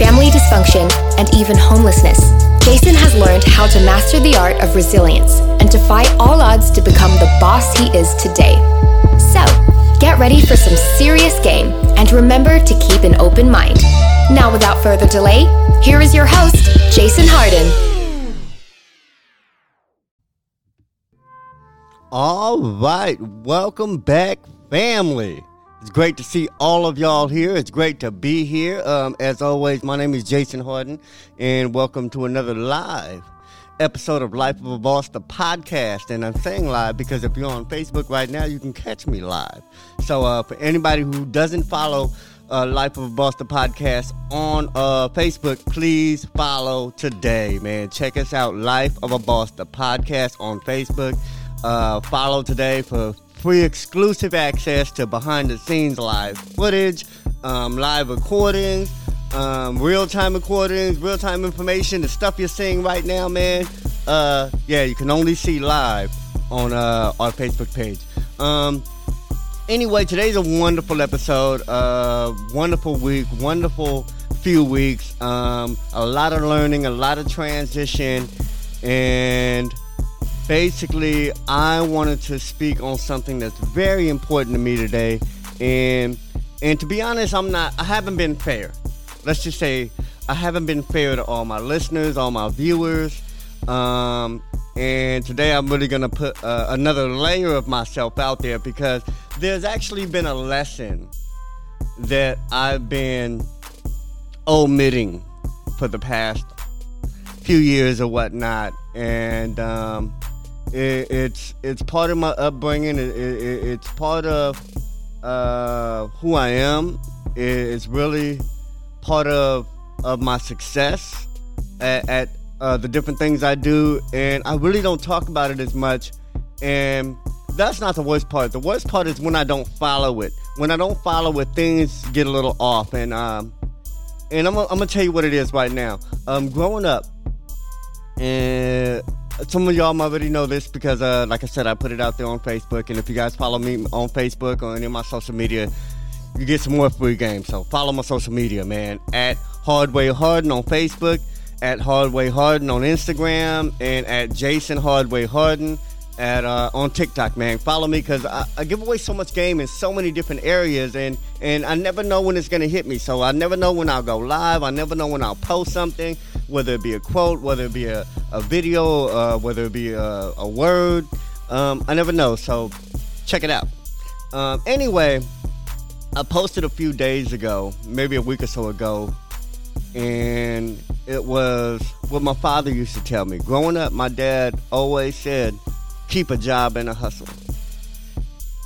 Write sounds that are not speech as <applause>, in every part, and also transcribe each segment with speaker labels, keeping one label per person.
Speaker 1: family dysfunction, and even homelessness, Jason has learned how to master the art of resilience and to fight all odds to become the boss he is today. So, get ready for some serious game and remember to keep an open mind. Now, without further delay, here is your host, Jason Hardin.
Speaker 2: All right, welcome back, family. It's great to see all of y'all here. It's great to be here. Um, as always, my name is Jason Hardin, and welcome to another live episode of Life of a Boss, the podcast. And I'm saying live because if you're on Facebook right now, you can catch me live. So uh, for anybody who doesn't follow uh, Life of a Boss, the podcast on uh, Facebook, please follow today, man. Check us out, Life of a Boss, the podcast on Facebook. Uh, follow today for free exclusive access to behind the scenes live footage, um, live recordings, um, real time recordings, real time information, the stuff you're seeing right now, man. Uh, yeah, you can only see live on uh, our Facebook page. Um, anyway, today's a wonderful episode, uh, wonderful week, wonderful few weeks, um, a lot of learning, a lot of transition, and basically, I wanted to speak on something that's very important to me today. And and to be honest, I'm not I haven't been fair. Let's just say I haven't been fair to all my listeners, all my viewers. Um, and today I'm really to put uh, another layer of myself out there because there's actually been a lesson that I've been omitting for the past few years or whatnot. And um, it, it's it's part of my upbringing. It, it, it's part of uh, who I am. it's really part of of my success at, at uh, the different things I do, and I really don't talk about it as much. And that's not the worst part. The worst part is when I don't follow it. When I don't follow it, things get a little off. And um, and I'm, I'm gonna tell you what it is right now. Um, growing up, and some of y'all might already know this because, uh, like I said, I put it out there on Facebook. And if you guys follow me on Facebook or any of my social media, you get some more free games. So follow my social media, man. At Hardway Hardin on Facebook, at Hardway Hardin on Instagram, and at Jason Hardway Hardin at uh, on TikTok, man. Follow me because I, I, give away so much game in so many different areas, and and I never know when it's gonna hit me. So I never know when I'll go live. I never know when I'll post something, whether it be a quote, whether it be a, a video, uh, whether it be a, a word. Um, I never know. So check it out. Um, anyway, I posted a few days ago, maybe a week or so ago, and it was what my father used to tell me. Growing up, my dad always said keep a job and a hustle.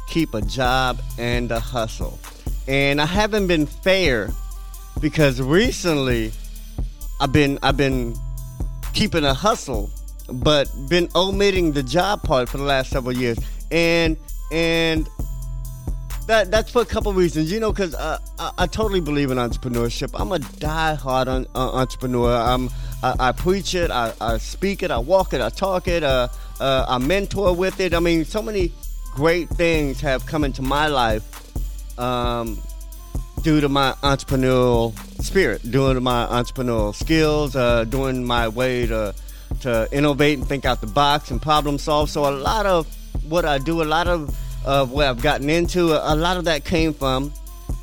Speaker 2: Keep a job and a hustle. And I haven't been fair because recently I've been I've been keeping a hustle, but been omitting the job part for the last several years. And and that that's for a couple reasons, you know, because uh, I, I, totally believe in entrepreneurship. I'm a die-hard un, uh, entrepreneur. I'm I, I, preach it, I, I speak it, I walk it, I talk it. Uh, uh, I mentor with it. I mean, so many great things have come into my life um, due to my entrepreneurial spirit, to my entrepreneurial skills, uh, doing my way to to innovate and think out the box and problem solve. So a lot of what I do, a lot of of what I've gotten into, a lot of that came from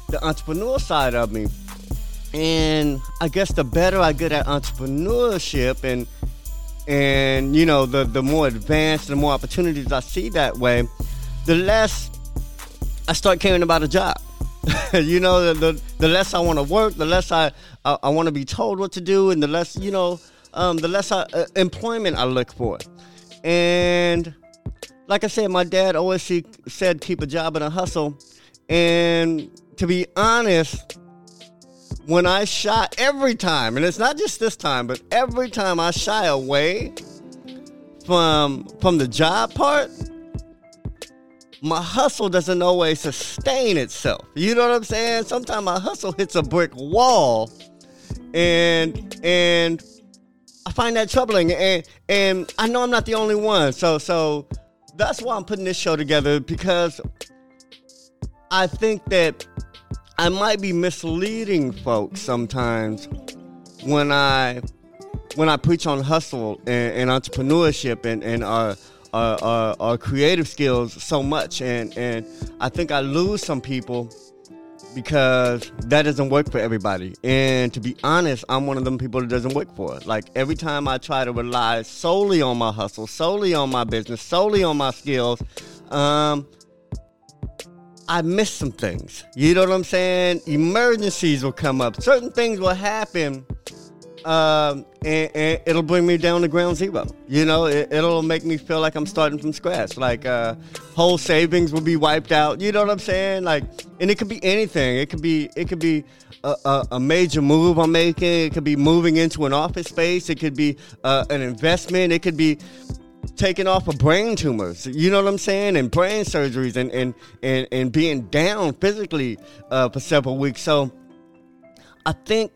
Speaker 2: the entrepreneur side of me. And I guess the better I get at entrepreneurship and and you know the the more advanced the more opportunities i see that way the less i start caring about a job <laughs> you know the, the, the less i want to work the less i i, I want to be told what to do and the less you know um, the less I, uh, employment i look for. And like i said my dad always said keep a job and a hustle. And to be honest when I shy every time, and it's not just this time, but every time I shy away from from the job part, my hustle doesn't always sustain itself. You know what I'm saying? Sometimes my hustle hits a brick wall, and and I find that troubling. And and I know I'm not the only one. So so that's why I'm putting this show together because I think that I might be misleading folks sometimes when I when I preach on hustle and, and entrepreneurship and, and our, our, our, our creative skills so much. And, and I think I lose some people because that doesn't work for everybody. And to be honest, I'm one of them people that doesn't work for. Like every time I try to rely solely on my hustle, solely on my business, solely on my skills, um, I miss some things. You know what I'm saying? Emergencies will come up. Certain things will happen um, and, and, it'll bring me down to ground zero. You know, it, will make me feel like I'm starting from scratch. Like uh, whole savings will be wiped out. You know what I'm saying? Like, and it could be anything. It could be it could be a, a, a major move I'm making. It could be moving into an office space. It could be uh, an investment. It could be taking off of brain tumors. You know what I'm saying? And brain surgeries and and and, and being down physically uh, for several weeks. So I think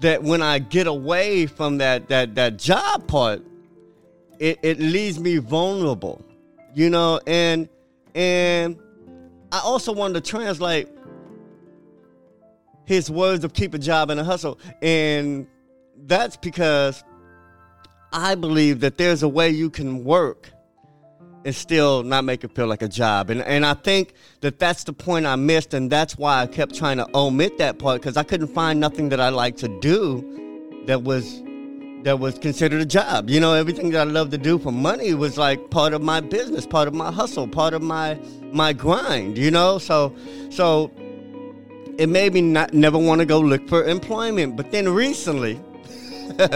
Speaker 2: that when I get away from that that that job part, it, it leaves me vulnerable, you know, and and I also wanted to translate his words of keep a job and a hustle. And that's because I believe that there's a way you can work and still not make it feel like a job. And and I think that that's the point I missed, and that's why I kept trying to omit that part because I couldn't find nothing that I like to do that was that was considered a job. You know, everything that I love to do for money was like part of my business, part of my hustle, part of my my grind. You know, so so it made me not never want to go look for employment. But then recently. <laughs>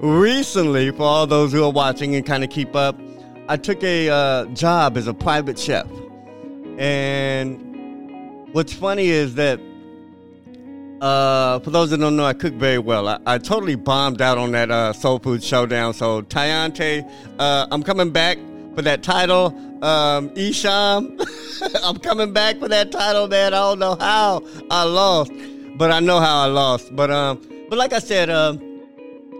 Speaker 2: recently, for all those who are watching and kind of keep up, I took a uh, job as a private chef. And what's funny is that, uh, for those that don't know, I cook very well. I, I totally bombed out on that uh, Soul Food Showdown. So, Tayante, uh, I'm coming back for that title. Um, Isham, <laughs> I'm coming back for that title, man. I don't know how I lost, but I know how I lost. But um, but like I said, uh,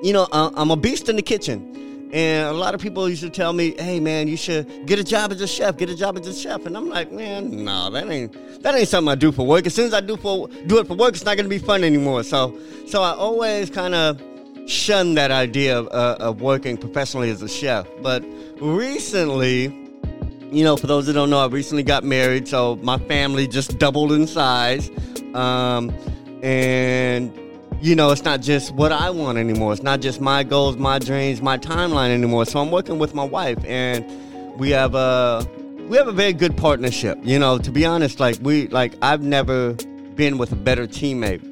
Speaker 2: you know, I'm a beast in the kitchen. And a lot of people used to tell me, "Hey, man, you should get a job as a chef. Get a job as a chef." And I'm like, "Man, no, that ain't that ain't something I do for work. As soon as I do for do it for work, it's not gonna be fun anymore." So, so I always kind of shun that idea of, uh, of working professionally as a chef. But recently, you know, for those that don't know, I recently got married, so my family just doubled in size, um, and you know, it's not just what I want anymore. It's not just my goals, my dreams, my timeline anymore. So I'm working with my wife, and we have a we have a very good partnership. You know, to be honest, like we like I've never been with a better teammate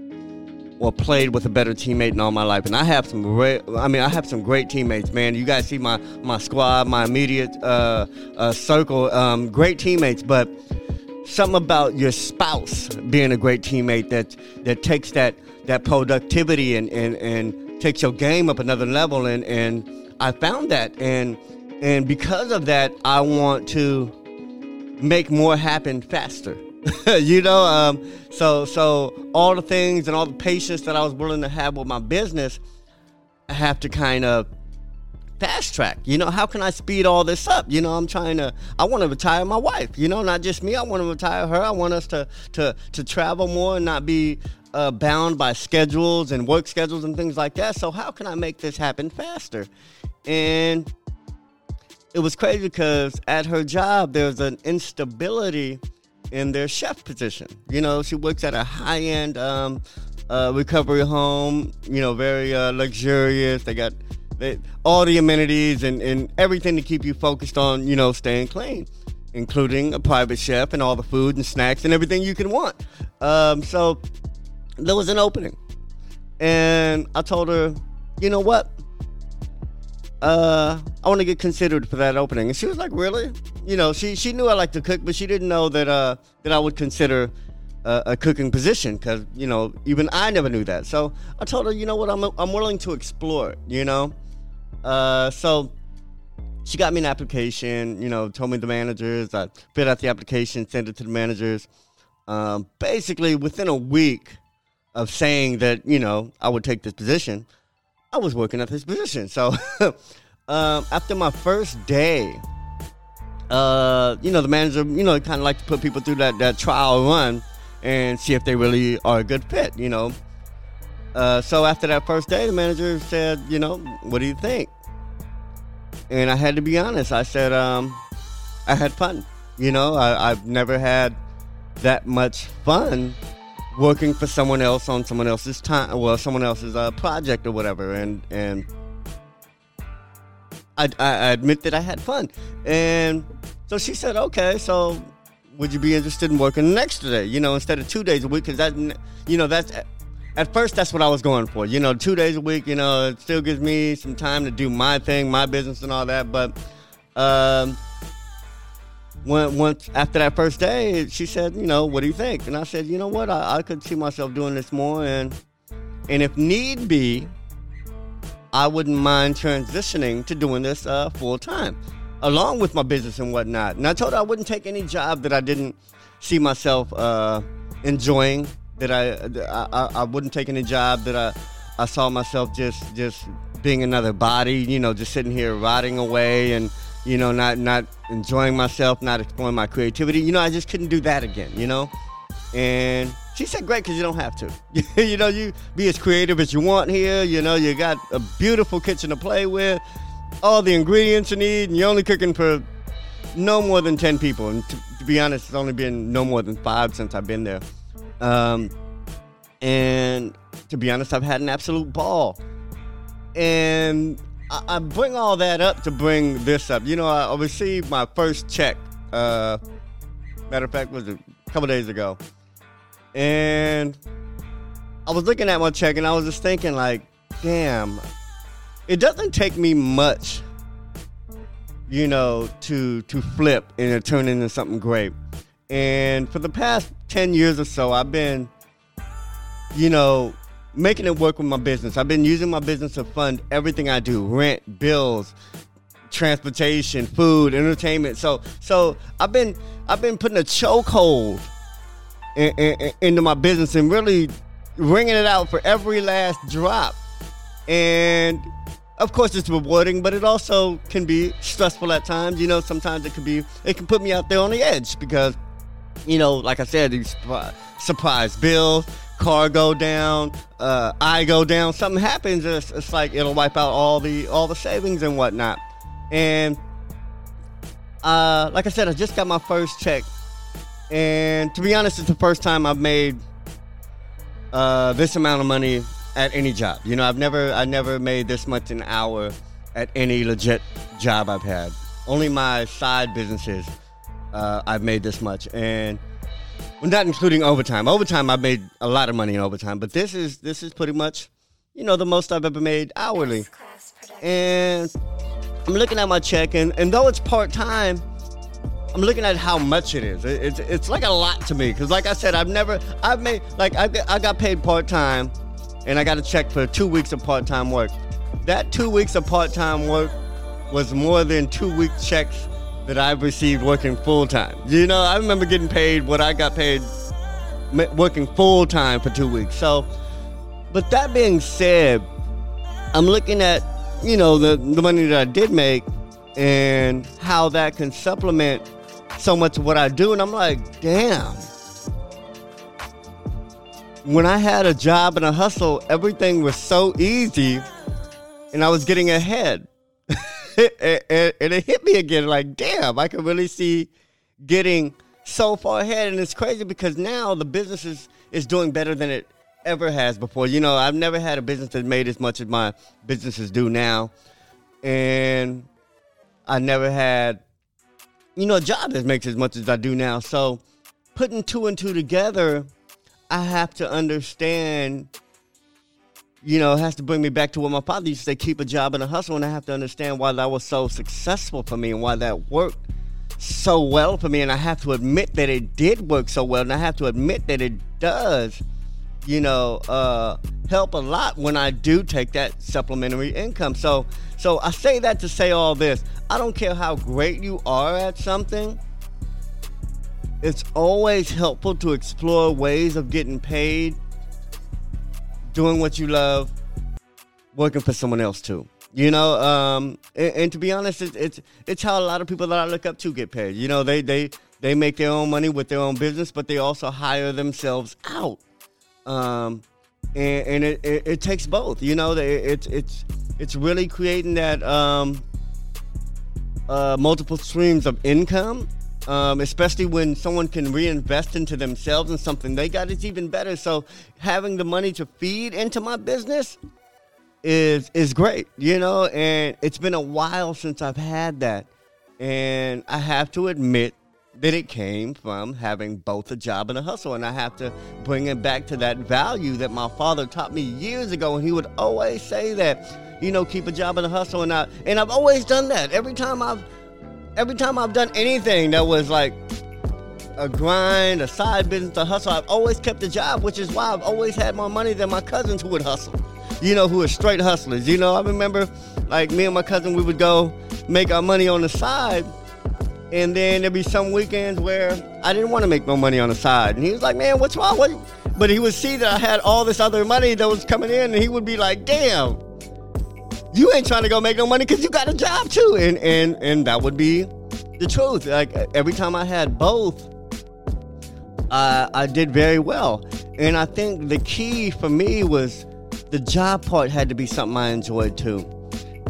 Speaker 2: or played with a better teammate in all my life. And I have some great, I mean, I have some great teammates, man. You guys see my my squad, my immediate uh, uh, circle, um, great teammates. But something about your spouse being a great teammate that that takes that that productivity and, and, and takes your game up another level. And, and I found that. And, and because of that, I want to make more happen faster. <laughs> you know, um, so so all the things and all the patience that I was willing to have with my business, I have to kind of fast track. You know, how can I speed all this up? You know, I'm trying to. I want to retire my wife. You know, not just me. I want to retire her. I want us to to to travel more and not be uh, bound by schedules and work schedules and things like that. So how can I make this happen faster? And it was crazy because at her job there's an instability in their chef position. You know, she works at a high end um, uh, recovery home. You know, very uh, luxurious. They got they, all the amenities and, and everything to keep you focused on you know staying clean including a private chef and all the food and snacks and everything you can want. Um, so there was an opening. And I told her, you know what? Uh, I want to get considered for that opening. And she was like, really? You know, she, she knew I liked to cook, but she didn't know that, uh, that I would consider a, a cooking position because, you know, even I never knew that. So I told her, you know what? I'm, I'm willing to explore you know? Uh, so she got me an application. You know, told me the managers. I filled out the application, sent it to the managers. Um, basically, within a week of saying that you know I would take this position, I was working at this position. So <laughs> um, after my first day, uh, you know, the manager, you know, kind of like to put people through that that trial run and see if they really are a good fit. You know. Uh, so after that first day, the manager said, you know, what do you think? And I had to be honest. I said, um, I had fun. You know, I, I've never had that much fun working for someone else on someone else's time, well, someone else's uh, project or whatever, and and I, I admit that I had fun, and so she said, okay, so would you be interested in working next day? You know, instead of two days a week, because that, you know, that's at first that's what I was going for. You know, two days a week. You know, it still gives me some time to do my thing, my business, and all that, but. Um, when, once after that first day, she said, you know, what do you think? And I said, you know what, I, I could see myself doing this more, and and if need be, I wouldn't mind transitioning to doing this uh, full time, along with my business and whatnot. And I told her I wouldn't take any job that I didn't see myself uh, enjoying. That I, I I wouldn't take any job that I I saw myself just just being another body, you know, just sitting here rotting away and you know, not not enjoying myself, not exploring my creativity. You know, I just couldn't do that again. You know, and she said, "Great, because you don't have to. <laughs> you know, you be as creative as you want here. You know, you got a beautiful kitchen to play with, all the ingredients you need, and you're only cooking for no more than ten people. And to, to be honest, it's only been no more than five since I've been there. Um, and to be honest, I've had an absolute ball. And I, I, bring all that up to bring this up. You know, I, received my first check. Uh, matter of fact, was a couple days ago, and I was looking at my check and I was just thinking, like, damn, it doesn't take me much, you know, to to flip and turn into something great. And for the past ten years or so, I've been, you know, making it work with my business. I've been using my business to fund everything I do: rent, bills, transportation, food, entertainment. So, so I've been I've been putting a chokehold in, in, into my business and really wringing it out for every last drop. And of course, it's rewarding, but it also can be stressful at times. You know, sometimes it can be it can put me out there on the edge because, you know, like I said, these surprise bills car go down, uh, I go down, something happens, it's, it's like it'll wipe out all the all the savings and whatnot. And uh, like I said, I just got my first check, and to be honest, it's the first time I've made uh, this amount of money at any job. You know, I've never I never made this much an hour at any legit job I've had. Only my side businesses uh, I've made this much, and well, not including overtime. Overtime, I made a lot of money in overtime, but this is this is pretty much, you know, the most I've ever made hourly. And I'm looking at my check, and, and though it's part time, I'm looking at how much it is. It, it's it's like a lot to me because, like I said, I've never I've made like I I got paid part time, and I got a check for two weeks of part time work. That two weeks of part time work was more than two week checks that I've received working full time. You know, I remember getting paid what I got paid working full time for two weeks. So, but that being said, I'm looking at, you know, the, the money that I did make and how that can supplement so much of what I do. And I'm like, damn. When I had a job and a hustle, everything was so easy and I was getting ahead. And, and it hit me again like, damn, I can really see getting so far ahead. And it's crazy because now the business is, is doing better than it ever has before. You know, I've never had a business that made as much as my businesses do now. And I never had, you know, a job that makes as much as I do now. So putting two and two together, I have to understand you know, it has to bring me back to what my father used to say keep a job and a hustle. And I have to understand why that was so successful for me and why that worked so well for me. And I have to admit that it did work so well. And I have to admit that it does, you know, uh, help a lot when I do take that supplementary income. So, so I say that to say all this. I don't care how great you are at something, it's always helpful to explore ways of getting paid, doing what you love, working for someone else too. You know, um, and, and, to be honest, it's, it's it's how a lot of people that I look up to get paid. You know, they they they make their own money with their own business, but they also hire themselves out. Um, and, and it, it, it, takes both. You know, it's it's it's really creating that um, uh, multiple streams of income. Um, especially when someone can reinvest into themselves and something they got, it's even better. So having the money to feed into my business is is great, you know. And it's been a while since I've had that, and I have to admit that it came from having both a job and a hustle. And I have to bring it back to that value that my father taught me years ago. And he would always say that, you know, keep a job and a hustle. And I and I've always done that. Every time I've every time I've done anything that was like a grind, a side business, a hustle, I've always kept a job, which is why I've always had more money than my cousins who would hustle. You know, who are straight hustlers. You know, I remember like me and my cousin, we would go make our money on the side and then there'd be some weekends where I didn't want to make no money on the side. And he was like, man, what's wrong? What? But he would see that I had all this other money that was coming in, and he would be like, damn, you ain't trying to go make no money because you got a job too. And, and, and that would be the truth. Like every time I had both, uh, I did very well. And I think the key for me was the job part had to be something I enjoyed too.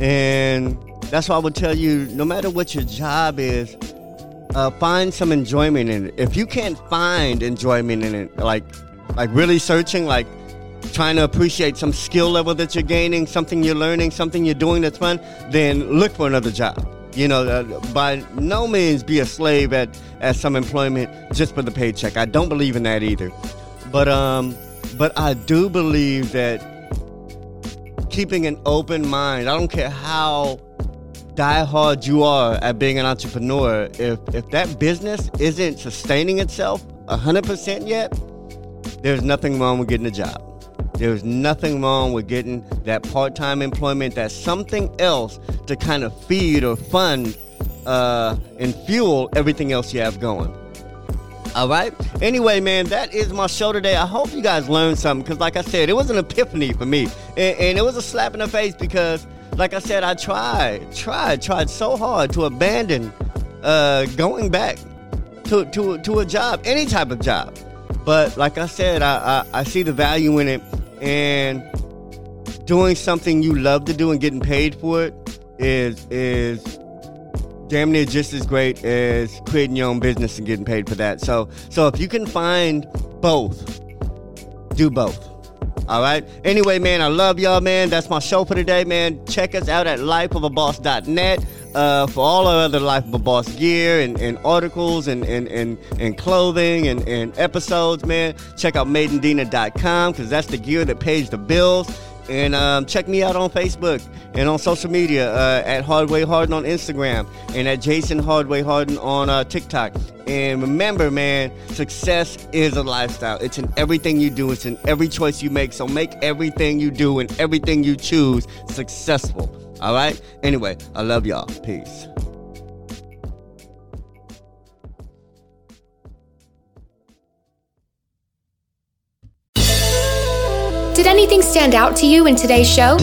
Speaker 2: And that's why I would tell you no matter what your job is, uh, find some enjoyment in it. If you can't find enjoyment in it, like like really searching, like trying to appreciate some skill level that you're gaining, something you're learning, something you're doing that's fun, then look for another job. You know, uh, by no means be a slave at, at some employment just for the paycheck. I don't believe in that either. But um, but I do believe that keeping an open mind. I don't care how die hard you are at being an entrepreneur, if if that business isn't sustaining itself 100% yet, there's nothing wrong with getting a job. There's nothing wrong with getting that part-time employment. That's something else to kind of feed or fund uh, and fuel everything else you have going. All right. Anyway, man, that is my show today. I hope you guys learned something because, like I said, it was an epiphany for me, and, and it was a slap in the face because like I said, I tried, tried, tried so hard to abandon uh, going back to, to, to a job, any type of job. But like I said, I, I, I see the value in it, and doing something you love to do and getting paid for it is is damn near just as great as creating your own business and getting paid for that. So so if you can find both, do both. All right. Anyway, man, I love y'all, man. That's my show for today, man. Check us out at lifeofaboss.net uh, for all our other Life of a Boss gear and, and articles and, and, and, and clothing and, and episodes, man. Check out madeindena.com because that's the gear that pays the bills. And um, check me out on Facebook and on social media uh, at Hardway Hardin on Instagram and at Jason Hardway Hardin on uh, TikTok. And remember, man, success is a lifestyle. It's in everything you do, it's in every choice you make. So make everything you do and everything you choose successful. All right? Anyway, I love y'all. Peace.
Speaker 1: Did anything stand out to you in today's show?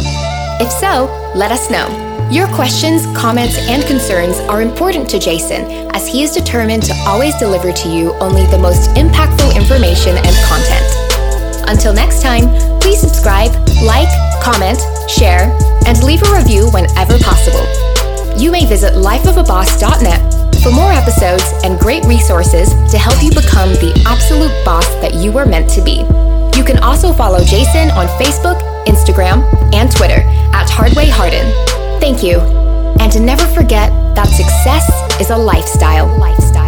Speaker 1: If so, let us know. Your questions, comments, and concerns are important to Jason as he is determined to always deliver to you only the most impactful information and content. Until next time, please subscribe, like, comment, share, and leave a review whenever possible. You may visit lifeofaboss.net for more episodes and great resources to help you become the absolute boss that you were meant to be. You can also follow Jason on Facebook, Instagram, and Twitter at Hardway Hardin. Thank you. And never forget that success is a lifestyle. Lifestyle.